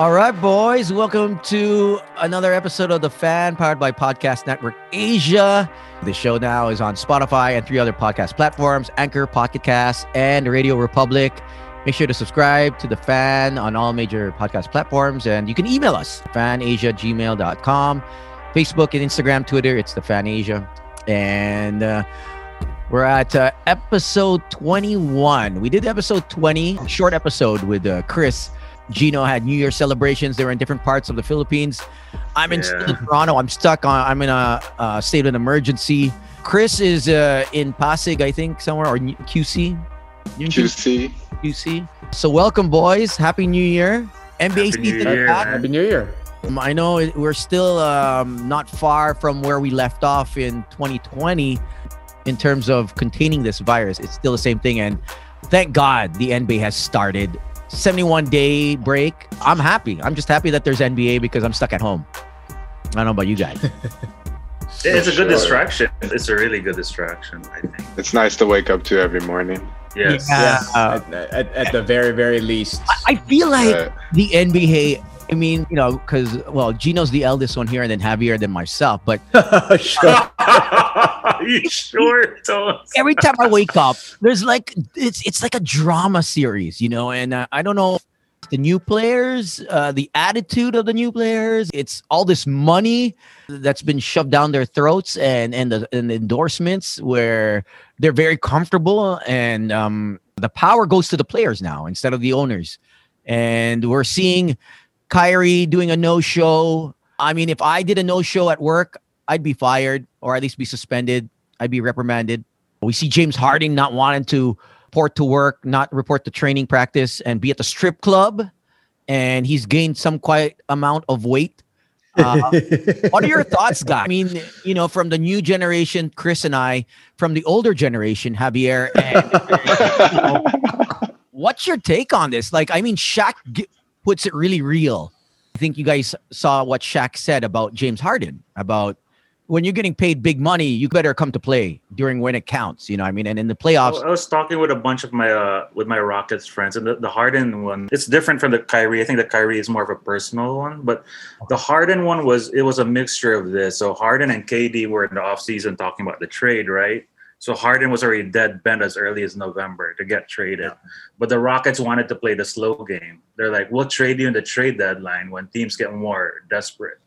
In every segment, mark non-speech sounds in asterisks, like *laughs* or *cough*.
All right, boys. Welcome to another episode of The Fan, powered by Podcast Network Asia. The show now is on Spotify and three other podcast platforms Anchor, Pocket Cast, and Radio Republic. Make sure to subscribe to The Fan on all major podcast platforms. And you can email us, fanasia@gmail.com. Facebook and Instagram, Twitter, it's The Fan Asia. And uh, we're at uh, episode 21. We did episode 20, short episode with uh, Chris. Gino had New Year celebrations. They were in different parts of the Philippines. I'm in, Yeah. Toronto. I'm stuck on. I'm in a, uh state of an emergency. Chris is uh, in Pasig, I think, somewhere or New- QC. QC. QC. So welcome, boys. Happy New Year. NBA Happy New season is Year, Happy New Year. Um, I know we're still um, not far from where we left off in 2020 in terms of containing this virus. It's still the same thing. And thank God the NBA has started. 71 day break. I'm happy. I'm just happy that there's NBA because I'm stuck at home. I don't know about you guys. *laughs* It's a good Sure. distraction. It's a really good distraction, I think. It's nice to wake up to every morning. Yes. Yeah. Yeah, at, at, at the very, very least. I feel like Uh, the NBA, I mean, you know, because, well, Gino's the eldest one here and then Javier, then myself. But *laughs* sure. *laughs* you sure, Toast? every time I wake up, there's like it's it's like a drama series, you know. And uh, I don't know the new players, uh, the attitude of the new players. It's all this money that's been shoved down their throats, and and the, and the endorsements where they're very comfortable, and um, the power goes to the players now instead of the owners. And we're seeing Kyrie doing a no show. I mean, if I did a no show at work, I'd be fired or at least be suspended. I'd be reprimanded. We see James Harden not wanting to report to work, not report to training practice, and be at the strip club. And he's gained some quite amount of weight. Uh, *laughs* what are your thoughts, guys? I mean, you know, from the new generation, Chris and I, from the older generation, Javier. And, you know, *laughs* what's your take on this? Like, I mean, Shaq puts it really real. I think you guys saw what Shaq said about James Harden about when you're getting paid big money, you better come to play during when it counts. You know, what I mean, and in the playoffs, I was talking with a bunch of my uh, with my Rockets friends, and the, the Harden one it's different from the Kyrie. I think the Kyrie is more of a personal one, but the Harden one was it was a mixture of this. So Harden and KD were in the offseason talking about the trade, right? So Harden was already dead bent as early as November to get traded, but the Rockets wanted to play the slow game. They're like, "We'll trade you in the trade deadline when teams get more desperate."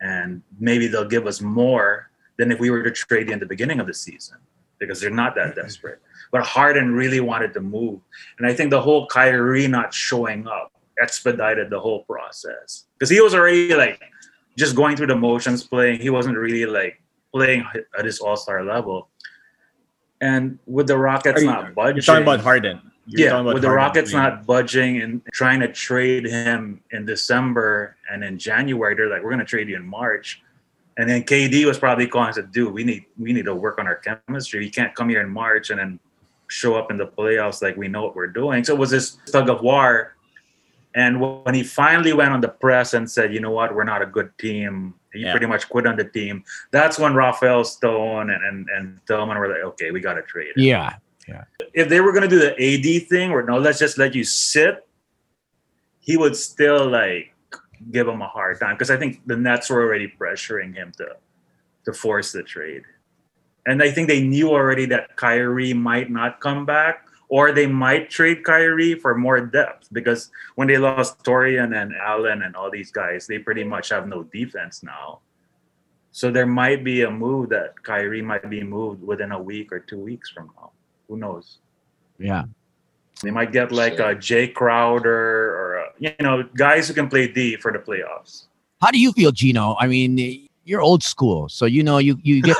and maybe they'll give us more than if we were to trade you in the beginning of the season because they're not that mm-hmm. desperate. But Harden really wanted to move, and I think the whole Kyrie not showing up expedited the whole process because he was already like just going through the motions, playing. He wasn't really like playing at his All Star level. And with the Rockets you- not budging, You're talking about Harden. You're yeah, with the Harden Rockets being- not budging and trying to trade him in December and in January, they're like, "We're going to trade you in March." And then KD was probably calling and said, "Dude, we need we need to work on our chemistry. You can't come here in March and then show up in the playoffs like we know what we're doing." So it was this tug of war. And when he finally went on the press and said, "You know what? We're not a good team," he Yeah. pretty much quit on the team. That's when Rafael Stone and and, and Tilman were like, "Okay, we got to trade." him." yeah, if they were gonna do the AD thing, or no, let's just let you sit, he would still like give him a hard time because I think the Nets were already pressuring him to to force the trade, and I think they knew already that Kyrie might not come back, or they might trade Kyrie for more depth because when they lost Taurean and Allen and all these guys, they pretty much have no defense now. So there might be a move that Kyrie might be moved within a week or two weeks from now. Who knows? yeah. They might get like a Jae Crowder or uh you know guys who can play D for the playoffs. How do you feel, Gino? I mean, you're old school, so you know you you get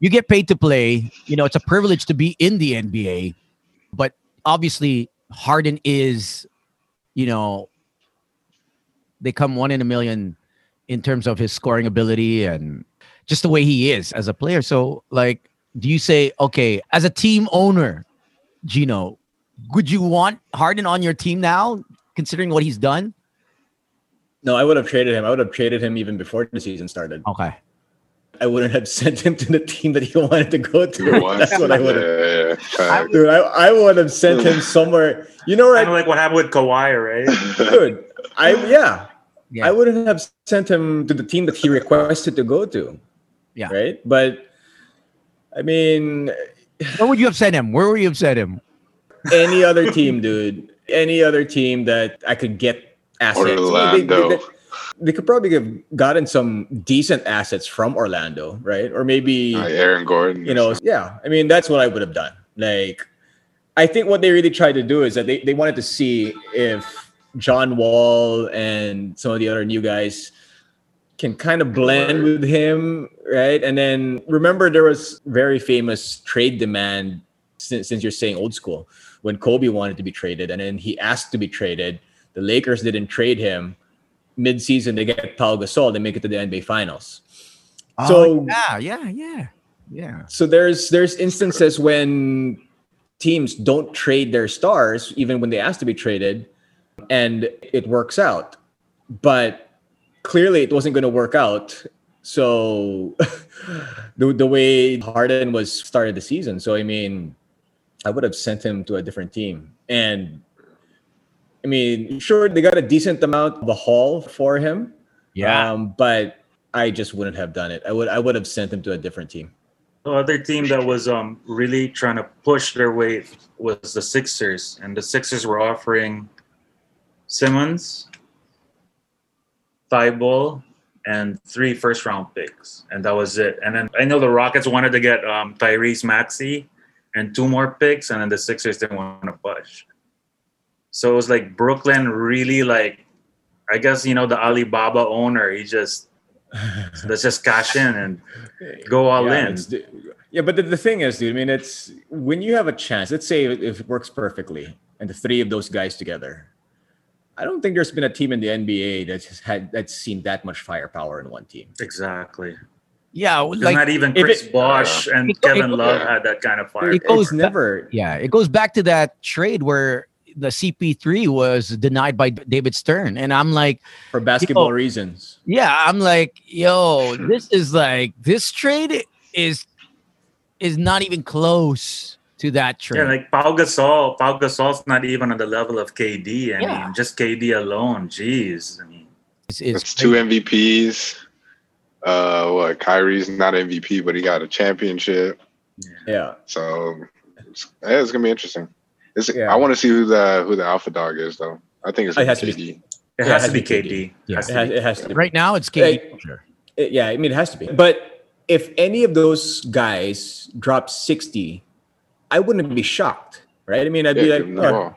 you get paid to play. You know, it's a privilege to be in the NBA, but obviously Harden is, you know, they come one in a million in terms of his scoring ability and just the way he is as a player. So, like, do you say, okay, as a team owner, Gino, would you want Harden on your team now, considering what he's done? No, I would have traded him. I would have traded him even before the season started. Okay. I wouldn't have *laughs* sent him to the team that he wanted to go to. That's what I would have. Yeah, fact. Dude, I, I would have sent him *laughs* somewhere. You know, Kind of right? like what happened with Kawhi, right? Dude, I yeah, Yeah. I wouldn't have sent him to the team that he requested to go to. Yeah. Right. But I mean, Where would you have sent him? Where would you have sent him? any other team, dude. Any other team that I could get assets. I mean, they- Orlando. They, they could probably have gotten some decent assets from Orlando, right? Or maybe Like Aaron Gordon. you know, yeah. I mean, that's what I would have done. Like, I think what they really tried to do is that they, they wanted to see if John Wall and some of the other new guys can kind of blend with him, right? And then remember, there was very famous trade demand since, since you're saying old school when Kobe wanted to be traded, and then he asked to be traded. The Lakers didn't trade him. Mid-season, they get Pau Gasol. They make it to the NBA Finals. Oh, so- Oh, yeah, yeah, yeah, yeah. So there's there's instances when teams don't trade their stars even when they ask to be traded and it works out. But clearly it wasn't going to work out. So *laughs* the the way Harden was started the season. So I mean, I would have sent him to a different team. And I mean, sure they got a decent amount of a haul for him. Yeah. Um, but I just wouldn't have done it. I would I would have sent him to a different team. The other team that was um really trying to push their weight was the Sixers, and the Sixers were offering Simmons, Thybulle, and three first round picks, and that was it. And then I know the Rockets wanted to get um, Tyrese Maxey and two more picks, and then the Sixers didn't want to push. So it was like Brooklyn really like, I guess you know the Alibaba owner. He just let's just cash in and go all yeah, in. Yeah, but the, the thing is, dude, I mean, it's when you have a chance, let's say if it works perfectly and the three of those guys together, I don't think there's been a team in the NBA that's had that's seen that much firepower in one team. Exactly. Yeah, like not even Chris it- Bosh and It- Kevin it- Love Yeah. had that kind of fire. It goes never yeah, it goes back to that trade where the CP3 was denied by David Stern, and I'm like, for basketball Yo. reasons. yeah, I'm like, yo, this is like this trade is is not even close to that trade. Yeah, like Pau Gasol. Pau Gasol's not even on the level of KD. I Yeah. mean, just KD alone. Jeez. I mean, It's- it's It's two MVPs. Uh, what? Kyrie's not MVP, but he got a championship. Yeah. So yeah, it's gonna be interesting. It's, Yeah. I want to see who the who the alpha dog is though. I think it's It has gonna be be. KD. it has to be KD. KD. Yeah. Has It has, be. it has to be. right now it's KD. Hey. sure. It- yeah, I mean, it has to be. But if any of those guys drop 60, I wouldn't be shocked, right? I mean, I'd Yeah, be like, him the "Oh,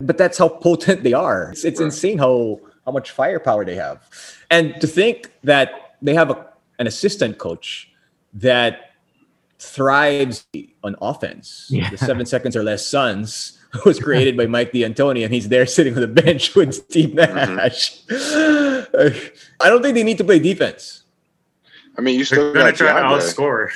but that's how potent they are. It's, it's Right. insane how how much firepower they have, and to think that they have a, an assistant coach that thrives on offense. Yeah. The seven seconds or less Suns was created by Mike D'Antoni, and he's there sitting on the *laughs* bench with Steve Mm-hmm. Nash. *sighs* I don't think they need to play defense. I mean, you They're still gonna try to outscore.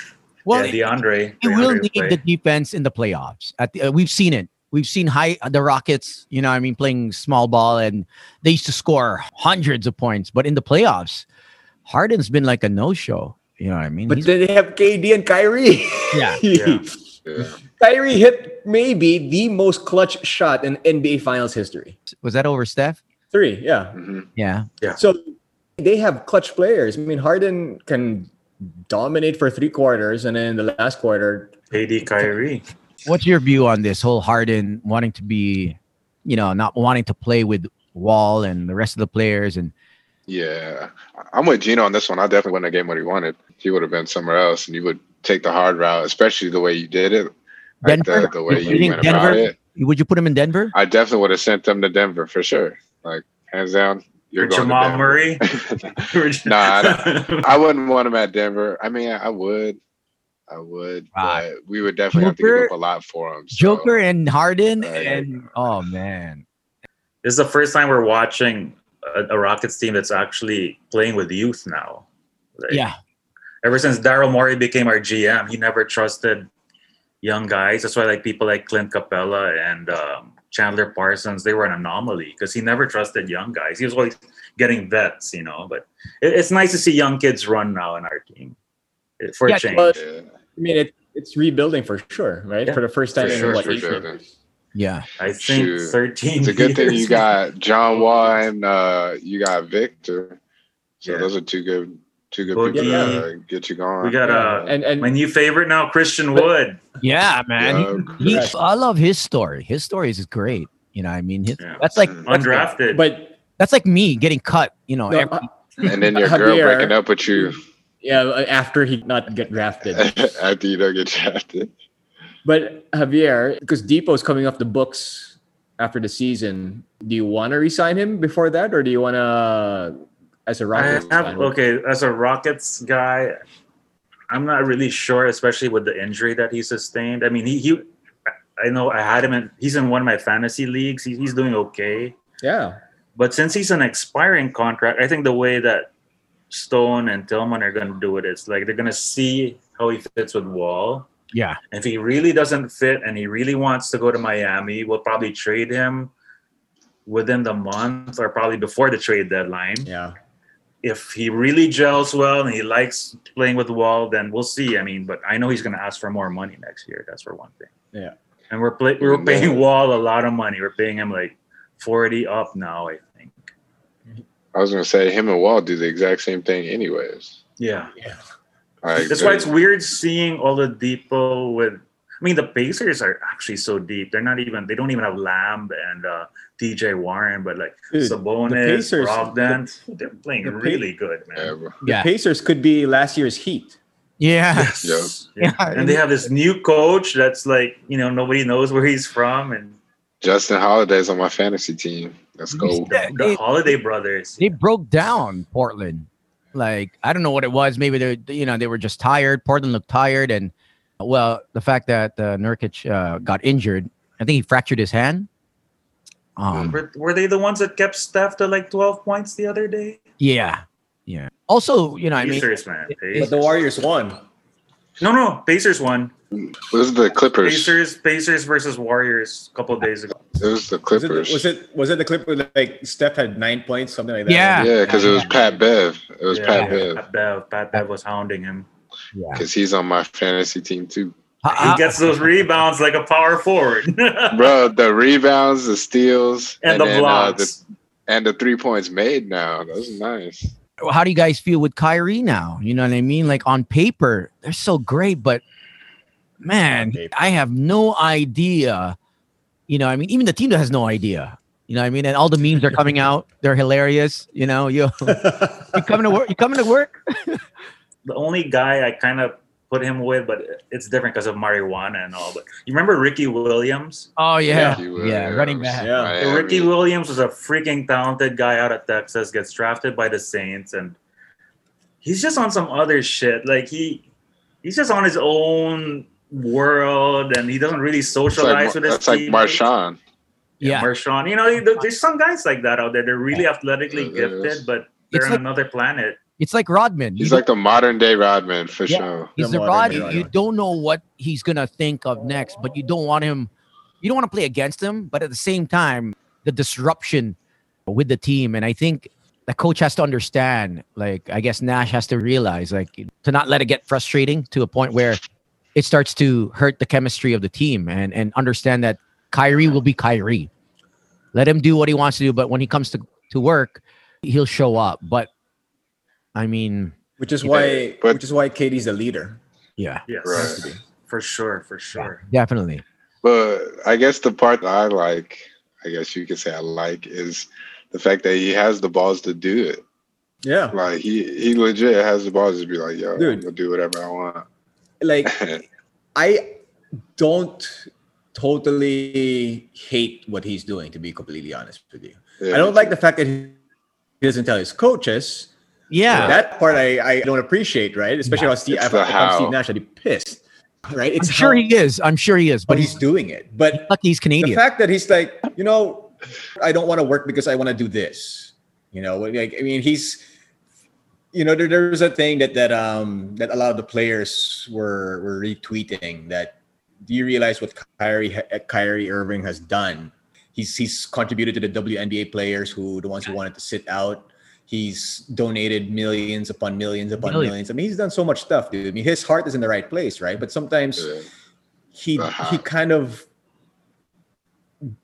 Well, yeah, DeAndre. It will need play. the defense in the playoffs. At the, uh, we've seen it. We've seen high the Rockets. You know, I mean, playing small ball, and they used to score hundreds of points. But in the playoffs, Harden's been like a no show. You know what I mean? But He's- then they have KD and Kyrie. Yeah. Yeah. *laughs* Yeah. Kyrie hit maybe the most clutch shot in NBA Finals history. was that over Steph? Three, yeah. Mhm. Yeah. So they have clutch players. I mean, Harden can dominate for three quarters, and then the last quarter, KD Kyrie. What's your view on this whole Harden wanting to be, you know, not wanting to play with Wall and the rest of the players? And Yeah, I'm with Gino on this one. I definitely wouldn't have gave him what he wanted. He would have been somewhere else, and you would take the hard route, especially the way you did it, like Denver? the, the way You you think went about Denver? it. would you put him in Denver? I definitely would have sent them to Denver for sure. Like hands down, you're With going Jamal to Denver. Murray. *laughs* Nah, I I wouldn't want him at Denver. I mean, I would, I would, Right. but we would definitely have to give up a lot for him. so- Joker and Harden, Right. and oh man, This is the first time we're watching a, a Rockets team that's actually playing with youth now. Like, yeah, Ever since Daryl Morey became our GM, he never trusted young guys. That's why like people like Clint Capela and um, Chandler Parsons, they were an anomaly because he never trusted young guys. He was always getting vets, you know. But it, it's nice to see young kids run now in our team for Yeah, a change. but- I mean, it, it's rebuilding for sure, right? Yeah, for the first time for in sure, what for eight sure. years. Yeah. I think Shoot. 13. It's a good thing you got John Wall and uh, you got Victor. So Yeah. those are two good, two good Boogie. people Yeah. to uh, get you going. We got uh, and and my new favorite now, Christian Wood. Yeah, man. Yeah, he, Correct. I love his story. His story is great. You know, I mean, his, Yeah. that's like Mm. that's, Undrafted. but that's like me getting cut. You know, No, every- uh, and then your *laughs* girl Javier- breaking up with you yeah, after he not get drafted. *laughs* after you don't get drafted. But Javier, because Dipo's coming off the books after the season, do you want to resign him before that, or do you want to, as a Rockets have okay as a Rockets guy. I'm not really sure, especially with the injury that he sustained. I mean, he, he I know I had him in. He's in one of my fantasy leagues. He, he's doing okay, Yeah, but since he's an expiring contract, I think the way that Stone and Tilman are going to do it is like they're going to see how he fits with Wall. Yeah, If he really doesn't fit and he really wants to go to Miami, we'll probably trade him within the month or probably before the trade deadline. yeah. If he really gels well and he likes playing with Wall, then we'll see. I mean, but I know he's going to ask for more money next year. That's for one thing. Yeah. And we're play- we're paying Wall a lot of money. We're paying him like forty up now. I think. I was gonna say him and Wall do the exact same thing, anyways. Yeah. Yeah. Like, That's why it's weird seeing all the depot with. I mean, the Pacers are actually so deep. They're not even. They don't even have Lamb and uh, TJ Warren, but like Dude, the Sabonis, Pacers- Brogdon, they're playing the Pa- really good, yeah, man. bro. The yeah, Pacers could be last year's Heat. yeah. Yes. Yeah. Yeah. And they have this new coach that's like, you know, nobody knows where he's from, and Justin Holiday's on my fantasy team. Let's go. Yeah, the they- Holiday Brothers. they broke down Portland. Like I don't know what it was. Maybe they, you know, they were just tired. Portland looked tired, and well, the fact that uh, Nurkic uh, got injured, I think he fractured his hand. Um, Were, were they the ones that kept Steph to like 12 points the other day? yeah, yeah. Also, you know, I mean, Pacers, man. it- Pacers. But the Warriors won. No, no, Pacers won. It was the Clippers. Pacers, Pacers versus Warriors a couple of days ago. It was the Was Clippers. it, was it was it the clip where like Steph had nine points, something like that? Yeah. Yeah, because it was Pat Bev. It was Yeah, Pat Bev Pat Bev. Pat Bev was hounding him. yeah. because he's on my fantasy team too. How- He gets those rebounds like a power forward. *laughs* Bro, the rebounds, the steals, and the then, uh, blocks. the, and the three points made now. Those are nice. how do you guys feel with Kyrie now? You know what I mean? Like on paper, they're so great, but man, I have no idea. You know, I mean, even the team that has no idea. You know what I mean? And all the memes are coming out. They're hilarious. You know, *laughs* you you coming to work? You coming to work? the only guy I kind of put him with, but it's different because of marijuana and all. But you remember Ricky Williams? Oh yeah, Ricky yeah, running back. Yeah. Miami. Ricky Williams was a freaking talented guy out of Texas, gets drafted by the Saints, and he's just on some other shit. Like he, he's just on his own world, and he doesn't really socialize like, with his that's like. Marshawn. Yeah, Marshawn. You know, there's some guys like that out there. They're really athletically Yeah, gifted, but they're It's on like- another planet. it's like Rodman. He's You like the modern day Rodman for Yeah. sure. He's The the rod. You, you don't know what he's gonna think of next, but you don't want him. You don't want to play against him, but at the same time, the disruption with the team, and I think the coach has to understand. Like, I guess Nash has to realize, like, to not let it get frustrating to a point where it starts to hurt the chemistry of the team, and and understand that Kyrie will be Kyrie. Let him do what he wants to do, but when he comes to to work, he'll show up. But I mean, which is why but- which is why KD's the leader. yeah, Yes, Right. for sure, for sure. definitely. But I guess the part that I like, I guess you could say I like, is the fact that he has the balls to do it. Yeah. Like he he legit has the balls to be like, yo, Dude. I'm gonna do whatever I want. Like *laughs* I don't totally hate what he's doing, to be completely honest with you. Yeah, I don't like the fact that he doesn't tell his coaches. Yeah. That part I, I don't appreciate, right? Especially Yeah. Steve, if the I'm Steve. Nash, I'd be pissed. Right? I'm sure how- he is. I'm sure he is. but But he's he's doing it. But lucky he's Canadian. the fact that he's like, you know, I don't want to work because I want to do this. You know, like I mean, he's, you know, there, there's a thing that that um that a lot of the players were were retweeting. That do you realize what Kyrie Kyrie Irving has done? He's he's contributed to the WNBA players who the ones who wanted to sit out. He's donated millions upon millions upon Millions. millions. I mean, he's done so much stuff, dude. I mean, his heart is in the right place, right? But sometimes he Uh-huh. he kind of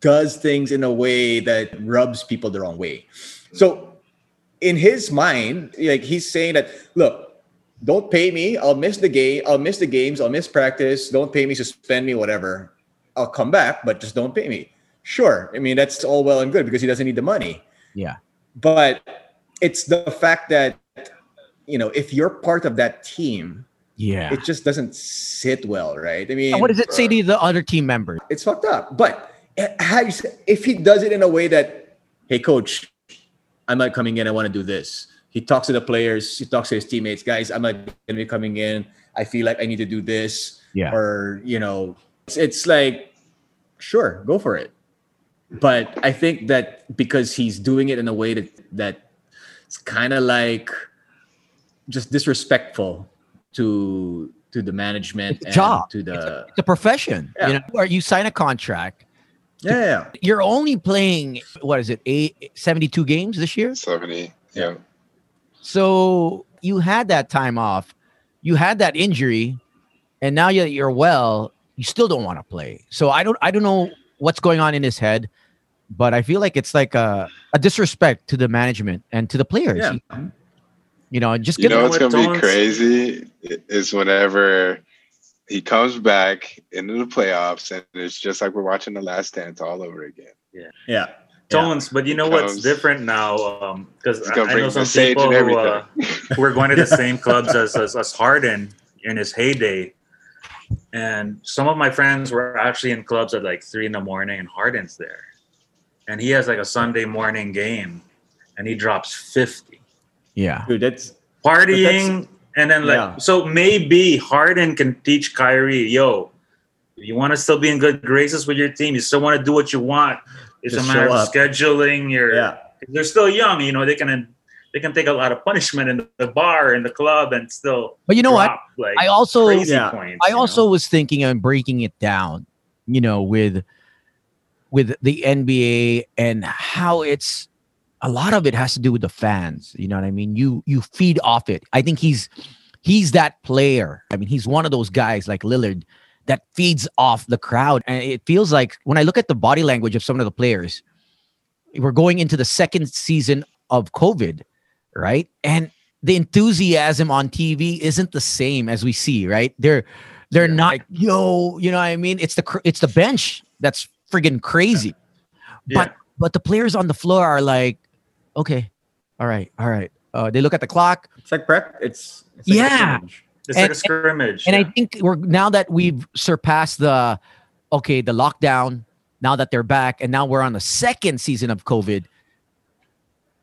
does things in a way that rubs people the wrong way. So in his mind, like he's saying that, look, don't pay me. I'll miss the game. I'll miss the games. I'll miss practice. Don't pay me, suspend me, whatever. I'll come back, but just don't pay me. Sure. I mean, that's all well and good because he doesn't need the money. Yeah. But it's the fact that, you know, if you're part of that team, Yeah. it just doesn't sit well, right? I mean, And what does it say to the other team members? it's fucked up. But eh, how you say- if he does it in a way that, hey, coach, I'm not coming in. I want to do this. He talks to the players. He talks to his teammates. Guys, I'm not going to be coming in. I feel like I need to do this. Yeah. Or you know, it's, it's like, sure, go for it. But I think that because he's doing it in a way that that it's kind of like just disrespectful to to the management It's a and job. to the It's a profession. Yeah. You know, where you sign a contract. Yeah, yeah, yeah. You're only playing what is it, eight, 72 games this year? 70. Yeah. So you had that time off, you had that injury, and now that you're well, you still don't want to play. So I don't I don't know what's going on in his head, but I feel like it's like a, a disrespect to the management and to the players. Yeah. You know, just You know what's gonna be crazy is whenever he comes back into the playoffs and it's just like we're watching the last dance all over again. Yeah. Yeah. Tones, but you know what's different now? Because um, I, I know some people who, uh, who are going to the *laughs* same clubs as, as as Harden in his heyday, and some of my friends were actually in clubs at like three in the morning, and Harden's there, and he has like a Sunday morning game, and he drops fifty, yeah. Dude, that's partying, and then like Yeah. so maybe Harden can teach Kyrie, yo. You want to still be in good graces with your team. You still want to do what you want. It's Just a matter of up. scheduling your yeah. they're still young, you know, they can they can take a lot of punishment in the bar in the club and still But you know what? like I also crazy Yeah. points. I also know? was thinking of breaking it down, you know, with with the NBA and how it's a lot of it has to do with the fans. You know what I mean? You you feed off it. I think he's he's that player. I mean, he's one of those guys like Lillard that feeds off the crowd. And it feels like when I look at the body language of some of the players, we're going into the second season of COVID, right? And the enthusiasm on TV isn't the same as we see, right? They're they're not like, yo, you know what I mean? It's the it's the bench that's friggin' crazy. But but the players on the floor are like, okay, all right, all right. Uh, they look at the clock, It's like prep. It's, it's like Yeah. it's and- like a scrimmage. and I yeah. think we're now that we've surpassed the okay, the lockdown, now that they're back, and now we're on the second season of COVID,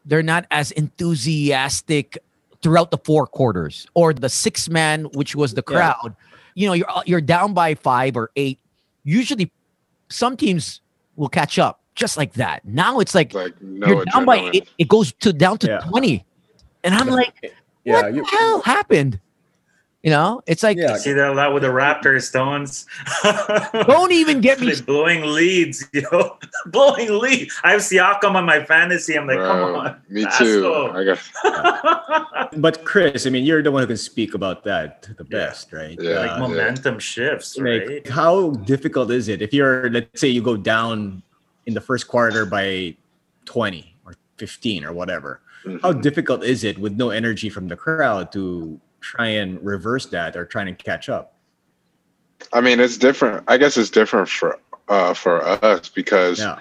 they're not as enthusiastic throughout the four quarters or the six man, which was the Yeah. crowd. You know, you're you're down by five or eight. Usually, some teams will catch up just like that. Now it's like Like no you're down by eight, it goes to down to Yeah. twenty, and I'm like, Yeah. what You, the hell happened? You know, it's like Yeah. I see that a lot with the Raptors, Stones. *laughs* don't even get me They're blowing leads, *laughs* yo. blowing leads. I have Siakam on my fantasy. I'm like, Bro, come on. Me too. go. I got *laughs* but Chris, I mean, you're the one who can speak about that the Yeah. best, right? Yeah. like momentum shifts, like right? how difficult is it if you're let's say you go down in the first quarter by 20 or 15 or whatever how Mhm. difficult is it with no energy from the crowd to try and reverse that or try and catch up I mean, it's different. I guess it's different for uh for us because yeah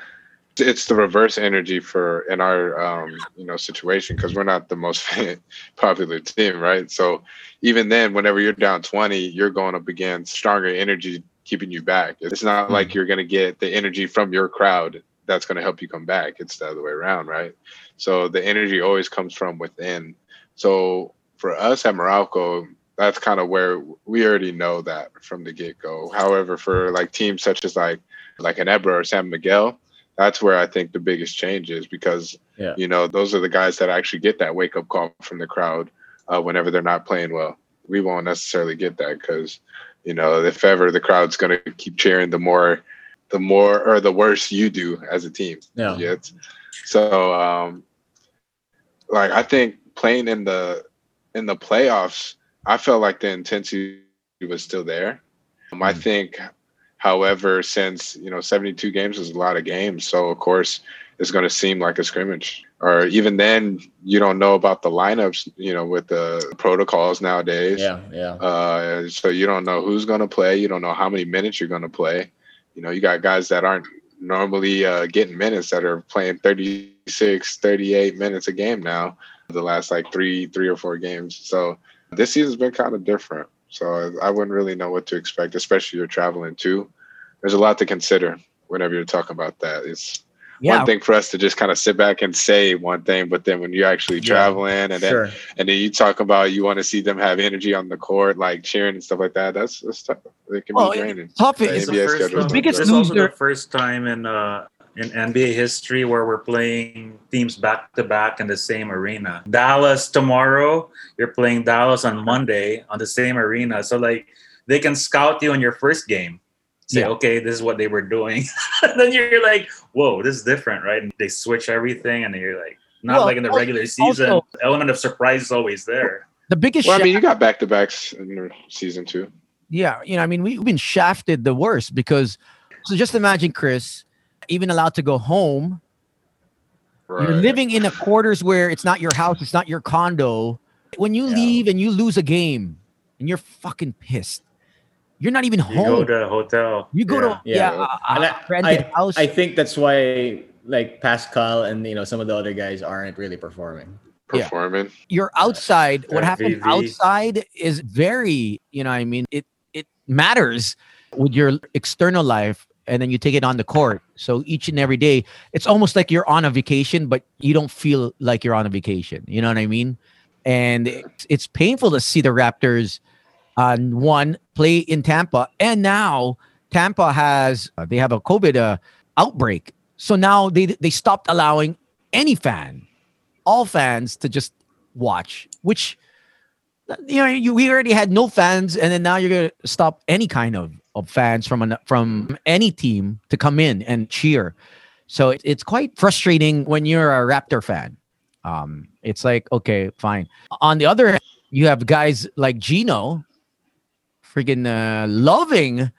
it's the reverse energy for in our um you know situation because we're not the most *laughs* popular team, right? So even then, whenever you're down 20, you're going up against stronger energy keeping you back. It's not Hmm. like you're going to get the energy from your crowd that's going to help you come back. It's the other way around, right? So the energy always comes from within. So for us at Morocco, that's kind of where we already know that from the get go. However, for like teams such as like like Ginebra or San Miguel, that's where I think the biggest change is because Yeah. you know those are the guys that actually get that wake up call from the crowd uh, whenever they're not playing well. We won't necessarily get that because you know if ever the crowd's going to keep cheering, the more the more or the worse you do as a team. Yeah. Yet. So um like I think playing in the in the playoffs, I felt like the intensity was still there. Um, I Mm. think However, since you know 72 games is a lot of games, so of course it's going to seem like a scrimmage. Or even then, you don't know about the lineups. You know, with the protocols nowadays. Yeah, yeah. Uh, so you don't know who's going to play. You don't know how many minutes you're going to play. You know, you got guys that aren't normally uh, getting minutes that are playing 36, 38 minutes a game now. The last like three, three or four games. So this season's been kind of different. So I wouldn't really know what to expect, especially you're traveling too. There's a lot to consider whenever you're talking about that. It's Yeah. one thing for us to just kind of sit back and say one thing, but then when you're actually Yeah, traveling and then Sure. and then you talk about you want to see them have energy on the court, like cheering and stuff like that. That's that's tough. It can Well, be draining. tough The is the NBA first schedule biggest It's also the first time in uh in NBA history where we're playing teams back to back in the same arena. Dallas tomorrow, you're playing Dallas on Monday on the same arena. So like they can scout you on your first game. Say, Yeah. okay, this is what they were doing. *laughs* then you're like, whoa, this is different, right? And they switch everything and you're like not Well, like in the al- regular season. also- element of surprise is always there. the biggest. Well, I mean, you got back to backs in your season two. yeah, you know, I mean, we've been shafted the worst because. So just imagine, Chris, even allowed to go home. Right. You're living in a quarters where it's not your house, it's not your condo. When you Yeah. leave and you lose a game, and you're fucking pissed, you're not even home. You go to a hotel. You go Yeah. to yeah, Yeah. a- And a I- rented house. I think that's why like Pascal and you know some of the other guys aren't really performing. yeah. performing. you're outside. What happens outside is very, you know, I mean, it it matters with your external life, and then you take it on the court. So each and every day, it's almost like you're on a vacation, but you don't feel like you're on a vacation. You know what I mean? And it's, it's painful to see the Raptors, uh, one play in Tampa, and now Tampa has uh, they have a COVID uh, outbreak. So now they they stopped allowing any fan, all fans, to just watch. Which you know you, we already had no fans, and then now you're gonna stop any kind of, of fans from an, from any team to come in and cheer. So it, it's quite frustrating when you're a Raptor fan. Um, it's like okay, fine. On the other hand, you have guys like Gino, freaking uh, loving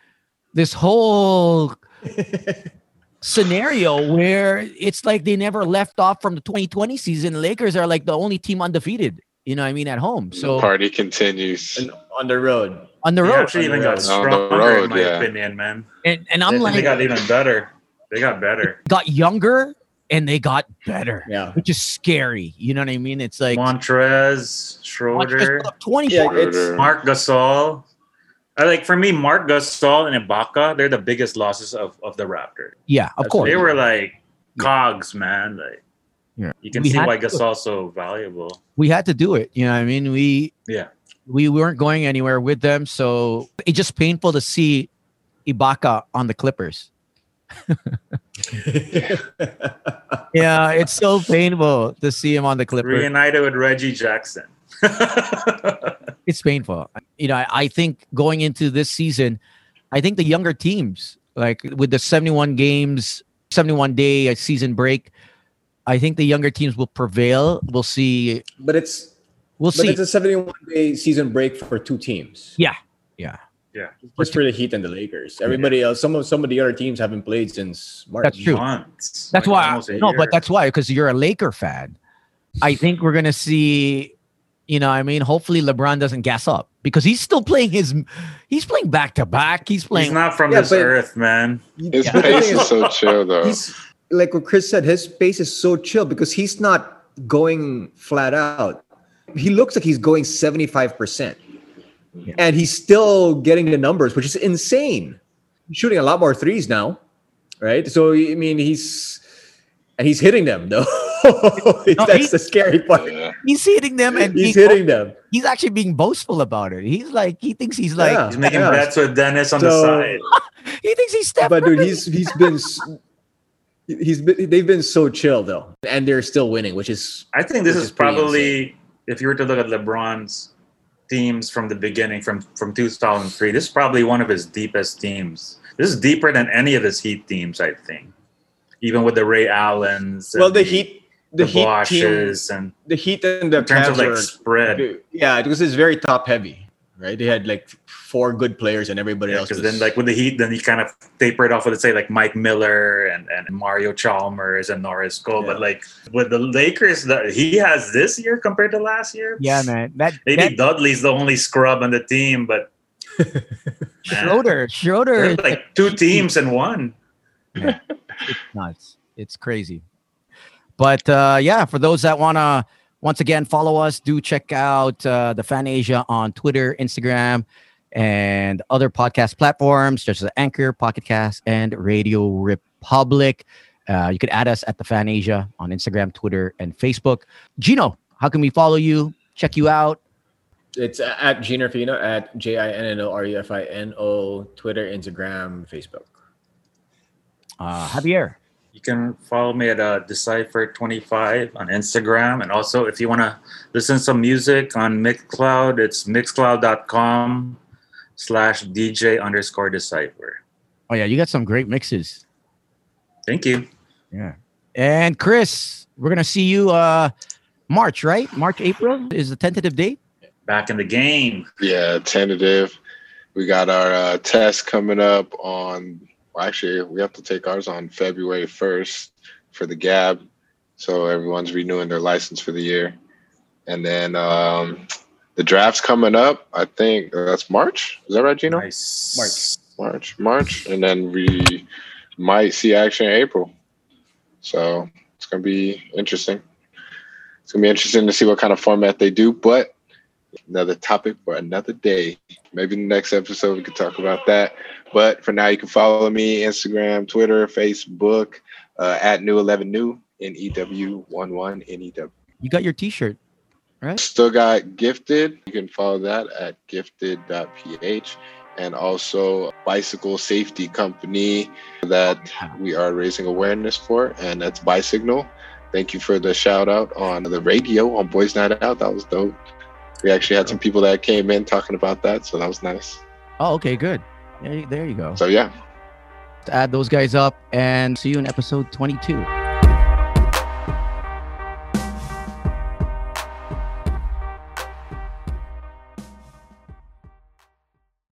this whole *laughs* scenario where it's like they never left off from the 2020 season. Lakers are like the only team undefeated. You know what I mean at home. So party continues. And on the road. on the They road, actually even got stronger, road, in my yeah. opinion, man. and, and I'm They, like they got even better. They got better. got younger and they got better, Yeah. which is scary. You know what I mean? It's like Montrezl, Schroeder, 24. Yeah, it's Marc Gasol. I like for me, Marc Gasol and Ibaka, they're the biggest losses of, of the Raptors. yeah, of That's course. They were like cogs, man. Like Yeah. you can We see had why to- Gasol's so valuable. we had to do it. You know what I mean? We Yeah. we weren't going anywhere with them, so it's just painful to see Ibaka on the Clippers. *laughs* Yeah, it's so painful to see him on the Clippers. Reunited with Reggie Jackson. *laughs* It's painful. You know, I, I think going into this season, I think the younger teams, like with the 71 games, 71 day uh, season break, I think the younger teams will prevail. We'll see. but it's We'll but see. it's a 71 day season break for two teams. yeah, yeah. Yeah. Just for the Heat and the Lakers. Everybody else, some of some of the other teams haven't played since March. That's true. Months. That's Like why. almost No, year. but that's why because you're a Laker fan. I think we're gonna see. You know, what I mean, hopefully LeBron doesn't gas up because he's still playing his. He's playing back to back. He's playing. he's playing. not from Yeah, this earth, man. His Yeah. pace is so chill though. he's like what Chris said, his pace is so chill because he's not going flat out. He looks like he's going 75%. And he's still getting the numbers, which is insane. He's shooting a lot more threes now. Right. So I mean he's and he's hitting them though. *laughs* *laughs* That's he- the scary part. He's hitting them and He's being- hitting them. He's actually being boastful about it. He's like he thinks he's like Yeah. He's making Yeah. bets with Dennis on the side. *laughs* he thinks he's Steph. But dude, he's he's been s- he's been they've been so chill though. And they're still winning, which is I think this is is pretty probably if you were to look at LeBron's teams from the beginning, from from 2003, this is probably one of his deepest teams. This is deeper than any of his Heat teams, I think. Even with the Ray Allens, and well the Heat the, the Heat team and the Heat and the in terms of Cavs like are spread. Yeah, because it's very top heavy, right? They had like four good players, and everybody else. Because Was, then, like with the Heat, then you kind of taper it off with, say, like Mike Miller and, and Mario Chalmers and Norris Cole. But like with the Lakers, that he has this year compared to last year. Yeah, man. That, Maybe that Dudley's the only scrub on the team, but man, *laughs* Schroeder, Schroeder like two teams in one. It's nuts. It's crazy. But uh, yeah, for those that want to once again follow us, do check out uh, the Fan Asia on Twitter, Instagram, and other podcast platforms such as Anchor, Pocket Cast, and Radio Republic. Uh, you can add us at the Fan Asia on Instagram, Twitter, and Facebook. Gino, how can we follow you? Check you out. it's at Gino Rufino at J I N N O R U F I N O, Twitter, Instagram, Facebook. Uh, Javier. You can follow me at uh, Decipher25 on Instagram. And also, if you want to listen to some music on Mixcloud, it's mixcloud.com slash DJ underscore Decipher. Oh yeah, you got some great mixes. Thank you. Yeah. And Chris, we're gonna see you uh March, right? March, April is the tentative date. Back in the game. Yeah, tentative. We got our uh, test coming up on. Well, actually, we have to take ours on February first for the GAB, so everyone's renewing their license for the year. And then um, the draft's coming up. I think that's March. Is that right, Gino? Nice. March. March, March, and then we might see action in April. So it's gonna be interesting. It's gonna be interesting to see what kind of format they do. But another topic for another day. Maybe the next episode we could talk about that. But for now, you can follow me Instagram, Twitter, Facebook uh, at New Eleven New N E W one one N E W. You got your T-shirt, right? Still got Gifted. You can follow that at gifted.ph and also Bicycle Safety Company that we are raising awareness for, and that's Bicycle. Thank you for the shout out on the radio on Boys Night Out. That was dope. We actually had some people that came in talking about that, so that was nice. Oh, okay, good. There you, there you go. So yeah, Add those guys up and see you in episode 22.